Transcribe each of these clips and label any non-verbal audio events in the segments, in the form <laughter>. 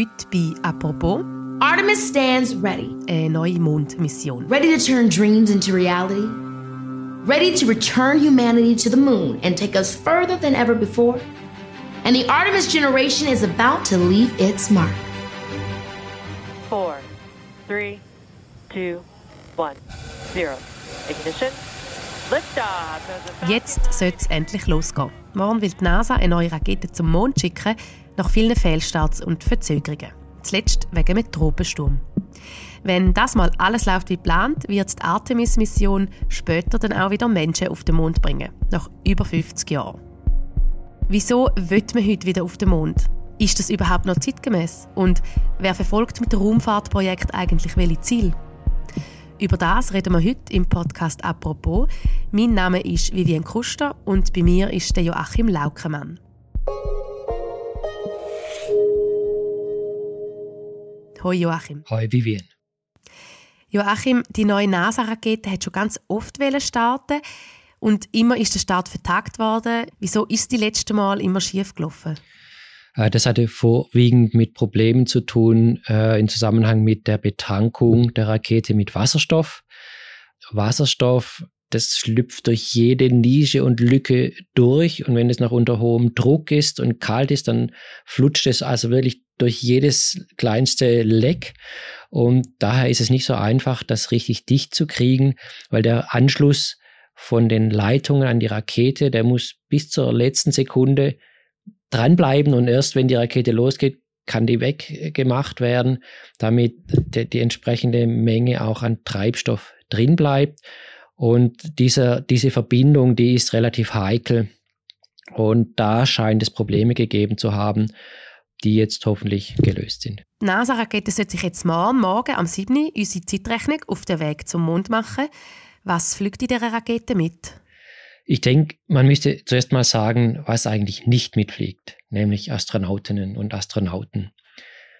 Heute bei «Apropos» Artemis stands ready. eine neue Mondmission. Ready to turn dreams into reality. Ready to return humanity to the moon and take us further than ever before. And the Artemis generation is about to leave its mark. four, three, two, one, zero. Ignition. Liftoff. of Jetzt sollte es endlich losgehen. Morgen will die NASA eine neue Rakete zum Mond schicken, nach vielen Fehlstarts und Verzögerungen. Zuletzt wegen einem Tropensturm. Wenn das mal alles läuft wie geplant, wird die Artemis-Mission später dann auch wieder Menschen auf den Mond bringen, nach über 50 Jahren. Wieso wird man heute wieder auf den Mond? Ist das überhaupt noch zeitgemäß? Und wer verfolgt mit dem Raumfahrtprojekt eigentlich welche Ziel? Über das reden wir heute im Podcast «Apropos». Mein Name ist Vivian Kuster und bei mir ist der Joachim Laukemann. Hoi Joachim. Hi Vivian. Joachim, die neue NASA-Rakete hat schon ganz oft starten und immer ist der Start vertagt worden. Wieso ist die letzte Mal immer schief gelaufen? Äh, Das hatte vorwiegend mit Problemen zu tun äh, im Zusammenhang mit der Betankung der Rakete mit Wasserstoff. Wasserstoff, das schlüpft durch jede Nische und Lücke durch. Und wenn es noch unter hohem Druck ist und kalt ist, dann flutscht es also wirklich durch jedes kleinste Leck. Und daher ist es nicht so einfach, das richtig dicht zu kriegen, weil der Anschluss von den Leitungen an die Rakete, der muss bis zur letzten Sekunde dranbleiben. Und erst wenn die Rakete losgeht, kann die weggemacht werden, damit die, die entsprechende Menge auch an Treibstoff drin bleibt. Und dieser, diese Verbindung, die ist relativ heikel. Und da scheint es Probleme gegeben zu haben, die jetzt hoffentlich gelöst sind. Die NASA-Rakete sollte sich jetzt morgen, morgen am 7. unsere Zeitrechnung auf den Weg zum Mond machen. Was fliegt in dieser Rakete mit? Ich denke, man müsste zuerst mal sagen, was eigentlich nicht mitfliegt, nämlich Astronautinnen und Astronauten.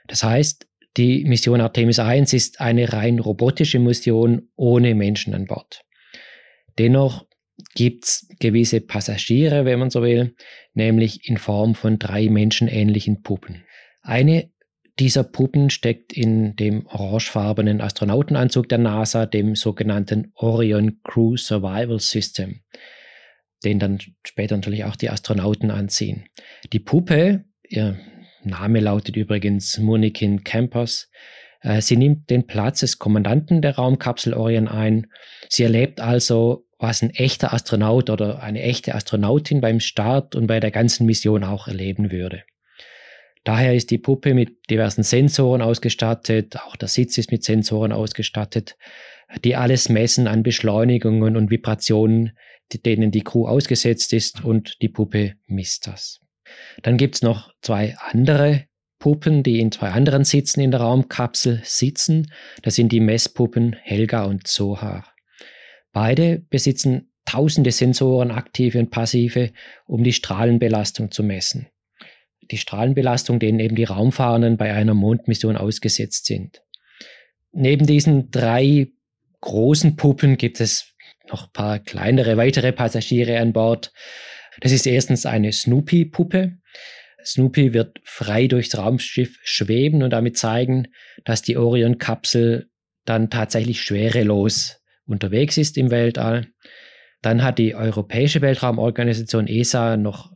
Das heißt, die Mission Artemis 1 ist eine rein robotische Mission ohne Menschen an Bord. Dennoch gibt es gewisse Passagiere, wenn man so will, nämlich in Form von drei menschenähnlichen Puppen. Eine dieser Puppen steckt in dem orangefarbenen Astronautenanzug der NASA, dem sogenannten Orion Crew Survival System den dann später natürlich auch die Astronauten anziehen. Die Puppe, ihr Name lautet übrigens Munikin Campers, äh, sie nimmt den Platz des Kommandanten der Raumkapsel Orion ein. Sie erlebt also, was ein echter Astronaut oder eine echte Astronautin beim Start und bei der ganzen Mission auch erleben würde. Daher ist die Puppe mit diversen Sensoren ausgestattet, auch der Sitz ist mit Sensoren ausgestattet, die alles messen an Beschleunigungen und Vibrationen, denen die Crew ausgesetzt ist und die Puppe misst das. Dann gibt's noch zwei andere Puppen, die in zwei anderen Sitzen in der Raumkapsel sitzen. Das sind die Messpuppen Helga und Zohar. Beide besitzen tausende Sensoren, aktive und passive, um die Strahlenbelastung zu messen. Die Strahlenbelastung, denen eben die Raumfahrenden bei einer Mondmission ausgesetzt sind. Neben diesen drei großen Puppen gibt es noch ein paar kleinere weitere Passagiere an Bord. Das ist erstens eine Snoopy-Puppe. Snoopy wird frei durchs Raumschiff schweben und damit zeigen, dass die Orion-Kapsel dann tatsächlich schwerelos unterwegs ist im Weltall. Dann hat die Europäische Weltraumorganisation ESA noch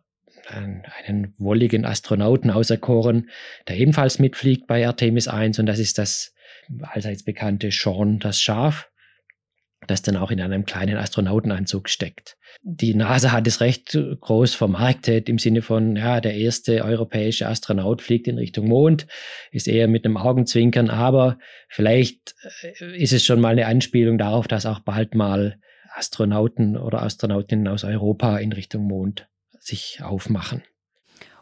einen, wolligen Astronauten auserkoren, der ebenfalls mitfliegt bei Artemis 1 und das ist das allseits bekannte Sean das Schaf das dann auch in einem kleinen Astronautenanzug steckt. Die NASA hat es recht groß vermarktet im Sinne von, ja, der erste europäische Astronaut fliegt in Richtung Mond, ist eher mit einem Augenzwinkern, aber vielleicht äh, ist es schon mal eine Anspielung darauf, dass auch bald mal Astronauten oder Astronautinnen aus Europa in Richtung Mond sich aufmachen.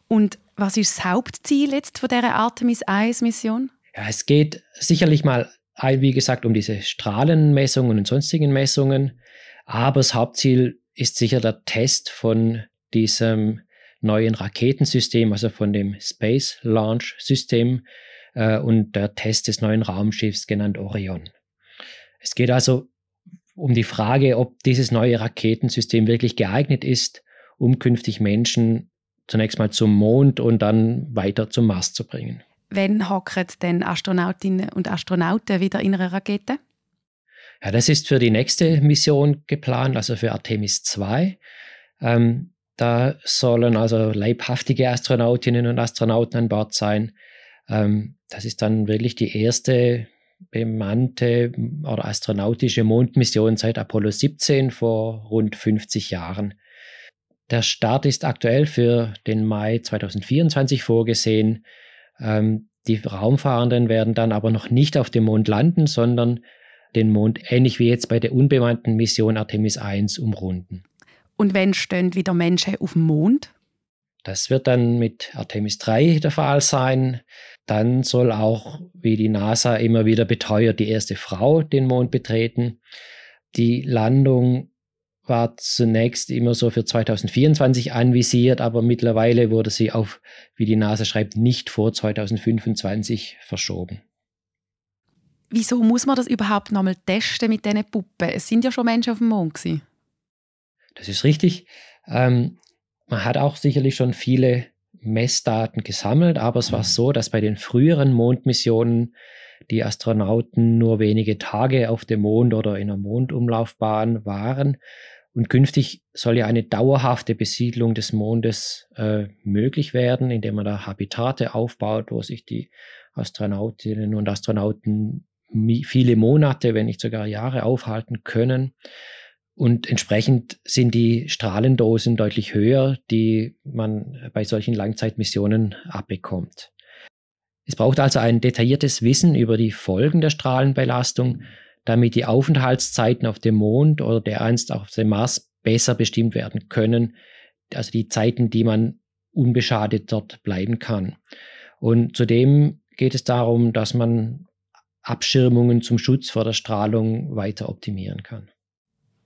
Und was ist das Hauptziel jetzt von dieser Artemis 1 Mission? Ja, es geht sicherlich mal wie gesagt, um diese Strahlenmessungen und sonstigen Messungen. Aber das Hauptziel ist sicher der Test von diesem neuen Raketensystem, also von dem Space Launch System äh, und der Test des neuen Raumschiffs genannt Orion. Es geht also um die Frage, ob dieses neue Raketensystem wirklich geeignet ist, um künftig Menschen zunächst mal zum Mond und dann weiter zum Mars zu bringen. Wann hocken denn Astronautinnen und Astronauten wieder in einer Rakete? Ja, das ist für die nächste Mission geplant, also für Artemis 2. Ähm, da sollen also leibhaftige Astronautinnen und Astronauten an Bord sein. Ähm, das ist dann wirklich die erste bemannte oder astronautische Mondmission seit Apollo 17 vor rund 50 Jahren. Der Start ist aktuell für den Mai 2024 vorgesehen. Ähm, die Raumfahrenden werden dann aber noch nicht auf dem Mond landen, sondern den Mond ähnlich wie jetzt bei der unbemannten Mission Artemis 1 umrunden. Und wenn stehen wieder Menschen auf dem Mond? Das wird dann mit Artemis 3 der Fall sein. Dann soll auch, wie die NASA immer wieder beteuert, die erste Frau den Mond betreten. Die Landung war zunächst immer so für 2024 anvisiert, aber mittlerweile wurde sie auf, wie die NASA schreibt, nicht vor 2025 verschoben. Wieso muss man das überhaupt nochmal testen mit diesen Puppen? Es sind ja schon Menschen auf dem Mond. Gewesen. Das ist richtig. Ähm, man hat auch sicherlich schon viele Messdaten gesammelt, aber es war so, dass bei den früheren Mondmissionen die Astronauten nur wenige Tage auf dem Mond oder in einer Mondumlaufbahn waren. Und künftig soll ja eine dauerhafte Besiedlung des Mondes äh, möglich werden, indem man da Habitate aufbaut, wo sich die Astronautinnen und Astronauten viele Monate, wenn nicht sogar Jahre aufhalten können. Und entsprechend sind die Strahlendosen deutlich höher, die man bei solchen Langzeitmissionen abbekommt. Es braucht also ein detailliertes Wissen über die Folgen der Strahlenbelastung, damit die Aufenthaltszeiten auf dem Mond oder der einst auf dem Mars besser bestimmt werden können, also die Zeiten, die man unbeschadet dort bleiben kann. Und zudem geht es darum, dass man Abschirmungen zum Schutz vor der Strahlung weiter optimieren kann.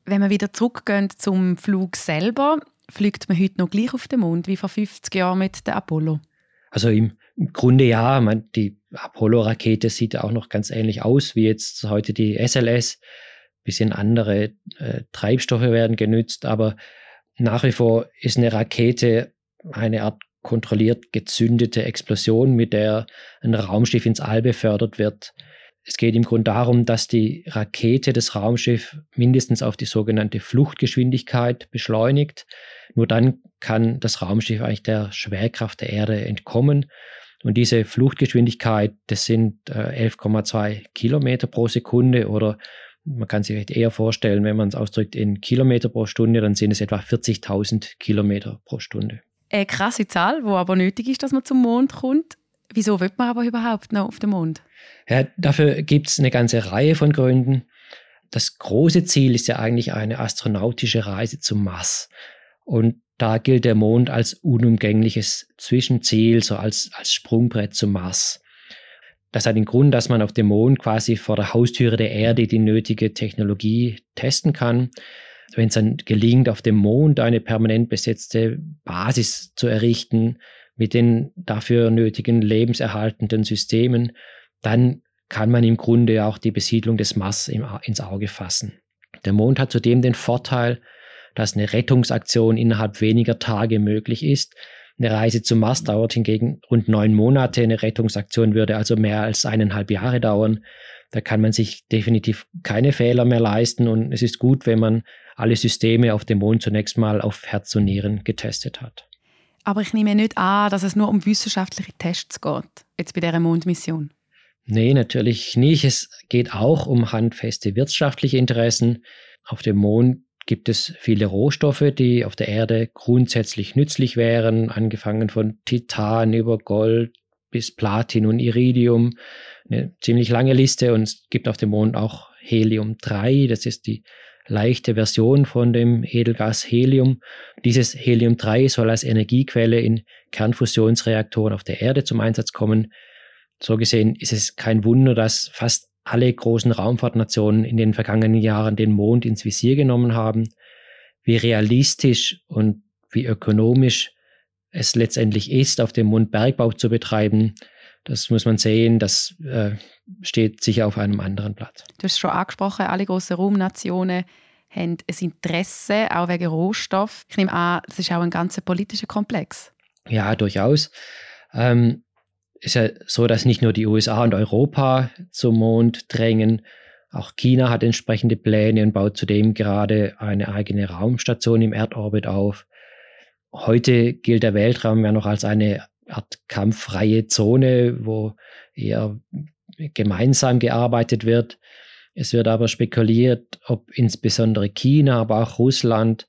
Wenn wir wieder zurückgehen zum Flug selber, fliegt man heute noch gleich auf den Mond wie vor 50 Jahren mit der Apollo? Also im, Grunde ja. Man, die Apollo-Rakete sieht auch noch ganz ähnlich aus wie jetzt heute die SLS. Bisschen andere äh, Treibstoffe werden genützt, aber nach wie vor ist eine Rakete eine Art kontrolliert gezündete Explosion, mit der ein Raumschiff ins All befördert wird. Es geht im Grunde darum, dass die Rakete das Raumschiff mindestens auf die sogenannte Fluchtgeschwindigkeit beschleunigt. Nur dann kann das Raumschiff eigentlich der Schwerkraft der Erde entkommen. Und diese Fluchtgeschwindigkeit, das sind äh, 11,2 Kilometer pro Sekunde oder man kann sich vielleicht eher vorstellen, wenn man es ausdrückt in Kilometer pro Stunde, dann sind es etwa 40.000 Kilometer pro Stunde. Eine krasse Zahl, wo aber nötig ist, dass man zum Mond kommt. Wieso wird man aber überhaupt noch auf den Mond? Ja, dafür gibt es eine ganze Reihe von Gründen. Das große Ziel ist ja eigentlich eine astronautische Reise zum Mars. Und da gilt der Mond als unumgängliches Zwischenziel, so als, als Sprungbrett zum Mars. Das hat den Grund, dass man auf dem Mond quasi vor der Haustüre der Erde die nötige Technologie testen kann. Wenn es dann gelingt, auf dem Mond eine permanent besetzte Basis zu errichten, mit den dafür nötigen lebenserhaltenden Systemen, dann kann man im Grunde auch die Besiedlung des Mars ins Auge fassen. Der Mond hat zudem den Vorteil, dass eine Rettungsaktion innerhalb weniger Tage möglich ist. Eine Reise zum Mars dauert hingegen rund neun Monate. Eine Rettungsaktion würde also mehr als eineinhalb Jahre dauern. Da kann man sich definitiv keine Fehler mehr leisten und es ist gut, wenn man alle Systeme auf dem Mond zunächst mal auf Herz und Nieren getestet hat. Aber ich nehme nicht an, dass es nur um wissenschaftliche Tests geht, jetzt bei dieser Mondmission. Nee, natürlich nicht. Es geht auch um handfeste wirtschaftliche Interessen. Auf dem Mond gibt es viele Rohstoffe, die auf der Erde grundsätzlich nützlich wären, angefangen von Titan über Gold bis Platin und Iridium. Eine ziemlich lange Liste und es gibt auf dem Mond auch Helium 3, das ist die leichte Version von dem Edelgas Helium. Dieses Helium 3 soll als Energiequelle in Kernfusionsreaktoren auf der Erde zum Einsatz kommen. So gesehen ist es kein Wunder, dass fast alle großen Raumfahrtnationen in den vergangenen Jahren den Mond ins Visier genommen haben. Wie realistisch und wie ökonomisch es letztendlich ist, auf dem Mond Bergbau zu betreiben, das muss man sehen, das äh, steht sicher auf einem anderen Blatt. Du hast schon angesprochen, alle großen Raumnationen haben ein Interesse, auch wegen Rohstoff. Ich nehme an, das ist auch ein ganz politischer Komplex. Ja, durchaus. Ähm, ist ja so, dass nicht nur die USA und Europa zum Mond drängen, auch China hat entsprechende Pläne und baut zudem gerade eine eigene Raumstation im Erdorbit auf. Heute gilt der Weltraum ja noch als eine Art kampffreie Zone, wo eher gemeinsam gearbeitet wird. Es wird aber spekuliert, ob insbesondere China, aber auch Russland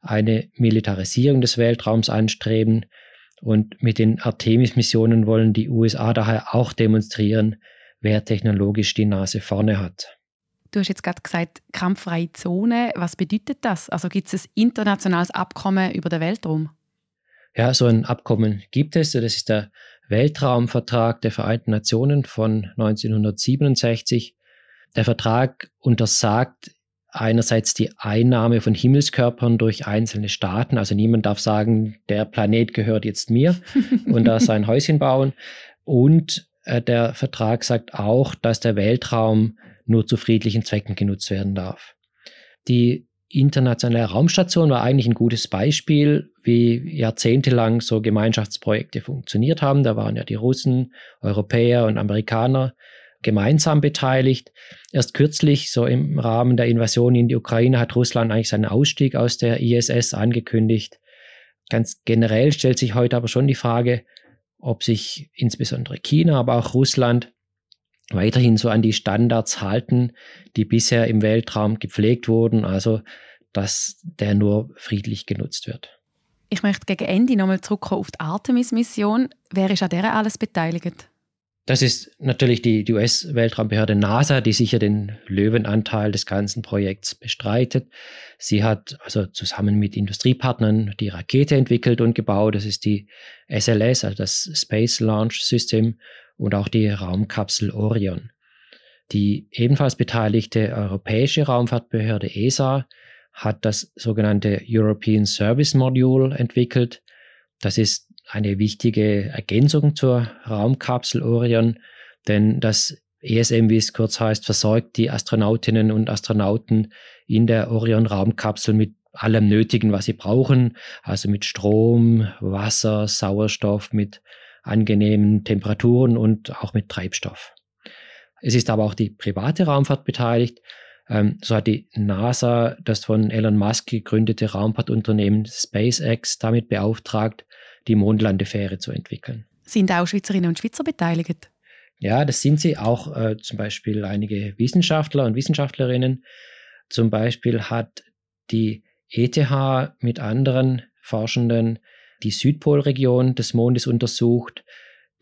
eine Militarisierung des Weltraums anstreben. Und mit den Artemis-Missionen wollen die USA daher auch demonstrieren, wer technologisch die Nase vorne hat. Du hast jetzt gerade gesagt, kampffreie Zone. Was bedeutet das? Also gibt es ein internationales Abkommen über den Weltraum? Ja, so ein Abkommen gibt es. Das ist der Weltraumvertrag der Vereinten Nationen von 1967. Der Vertrag untersagt einerseits die Einnahme von Himmelskörpern durch einzelne Staaten. Also niemand darf sagen, der Planet gehört jetzt mir <laughs> und da sein Häuschen bauen. Und äh, der Vertrag sagt auch, dass der Weltraum nur zu friedlichen Zwecken genutzt werden darf. Die internationale Raumstation war eigentlich ein gutes Beispiel, wie jahrzehntelang so Gemeinschaftsprojekte funktioniert haben. Da waren ja die Russen, Europäer und Amerikaner gemeinsam beteiligt. Erst kürzlich, so im Rahmen der Invasion in die Ukraine, hat Russland eigentlich seinen Ausstieg aus der ISS angekündigt. Ganz generell stellt sich heute aber schon die Frage, ob sich insbesondere China, aber auch Russland weiterhin so an die Standards halten, die bisher im Weltraum gepflegt wurden, also dass der nur friedlich genutzt wird. Ich möchte gegen Ende nochmal zurückkommen auf die Artemis-Mission. Wer ist an der alles beteiligt? Das ist natürlich die, die US-Weltraumbehörde NASA, die sicher den Löwenanteil des ganzen Projekts bestreitet. Sie hat also zusammen mit Industriepartnern die Rakete entwickelt und gebaut. Das ist die SLS, also das Space Launch System und auch die Raumkapsel Orion. Die ebenfalls beteiligte europäische Raumfahrtbehörde ESA hat das sogenannte European Service Module entwickelt. Das ist eine wichtige Ergänzung zur Raumkapsel Orion, denn das ESM, wie es kurz heißt, versorgt die Astronautinnen und Astronauten in der Orion-Raumkapsel mit allem Nötigen, was sie brauchen, also mit Strom, Wasser, Sauerstoff, mit angenehmen Temperaturen und auch mit Treibstoff. Es ist aber auch die private Raumfahrt beteiligt. Ähm, so hat die NASA das von Elon Musk gegründete Raumfahrtunternehmen SpaceX damit beauftragt, die Mondlandefähre zu entwickeln. Sind auch Schweizerinnen und Schweizer beteiligt? Ja, das sind sie auch äh, zum Beispiel einige Wissenschaftler und Wissenschaftlerinnen. Zum Beispiel hat die ETH mit anderen Forschenden die Südpolregion des Mondes untersucht.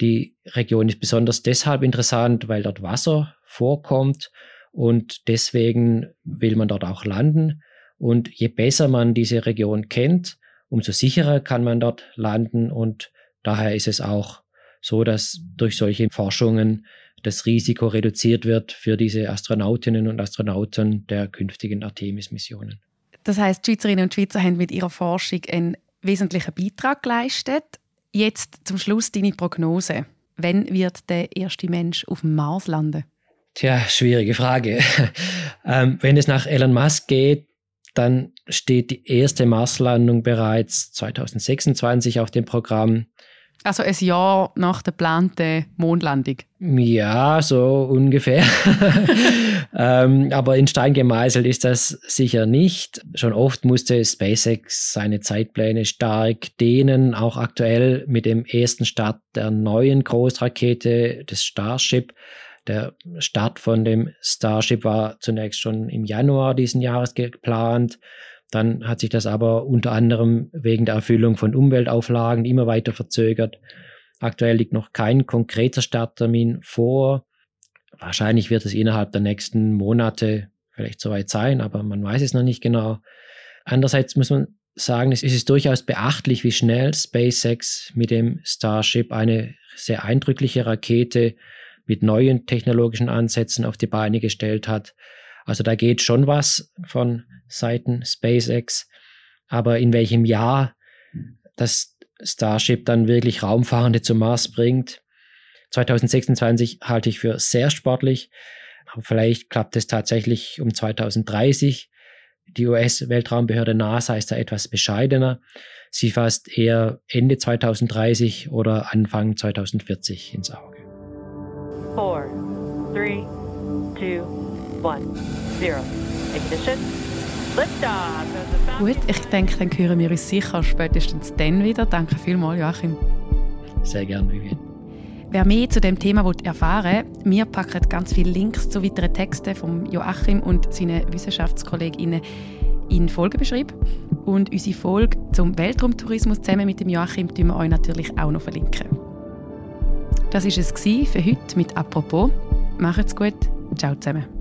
Die Region ist besonders deshalb interessant, weil dort Wasser vorkommt und deswegen will man dort auch landen. Und je besser man diese Region kennt, umso sicherer kann man dort landen und daher ist es auch so, dass durch solche Forschungen das Risiko reduziert wird für diese Astronautinnen und Astronauten der künftigen Artemis-Missionen. Das heißt, Schweizerinnen und Schweizer haben mit ihrer Forschung einen wesentlichen Beitrag geleistet. Jetzt zum Schluss deine Prognose. Wann wird der erste Mensch auf dem Mars landen? Tja, schwierige Frage. <laughs> ähm, wenn es nach Elon Musk geht, dann steht die erste Marslandung bereits 2026 auf dem Programm. Also ein Jahr nach der geplanten Mondlandung. Ja, so ungefähr. <laughs> ähm, aber in Stein gemeißelt ist das sicher nicht. Schon oft musste SpaceX seine Zeitpläne stark dehnen, auch aktuell mit dem ersten Start der neuen Großrakete des Starship der Start von dem Starship war zunächst schon im Januar diesen Jahres geplant. Dann hat sich das aber unter anderem wegen der Erfüllung von Umweltauflagen immer weiter verzögert. Aktuell liegt noch kein konkreter Starttermin vor. Wahrscheinlich wird es innerhalb der nächsten Monate vielleicht soweit sein, aber man weiß es noch nicht genau. Andererseits muss man sagen, es ist durchaus beachtlich, wie schnell SpaceX mit dem Starship eine sehr eindrückliche Rakete mit neuen technologischen Ansätzen auf die Beine gestellt hat. Also da geht schon was von Seiten SpaceX. Aber in welchem Jahr das Starship dann wirklich Raumfahrende zum Mars bringt, 2026 halte ich für sehr sportlich. Aber vielleicht klappt es tatsächlich um 2030. Die US-Weltraumbehörde NASA ist da etwas bescheidener. Sie fasst eher Ende 2030 oder Anfang 2040 ins Auge. Four, three, two, one, zero. Ignition. Liftoff. Gut, ich denke, dann hören wir uns sicher spätestens dann wieder. Danke vielmals, Joachim. Sehr gerne, Vivian. Wer mehr zu dem Thema erfahren will, wir packen ganz viele Links zu weiteren Texten von Joachim und seinen Wissenschaftskolleginnen in Folgebeschrieb. Und unsere Folge zum Weltraumtourismus zusammen mit dem Joachim tun wir euch natürlich auch noch verlinken. Das war es für heute mit «Apropos». Macht's gut. Ciao zusammen.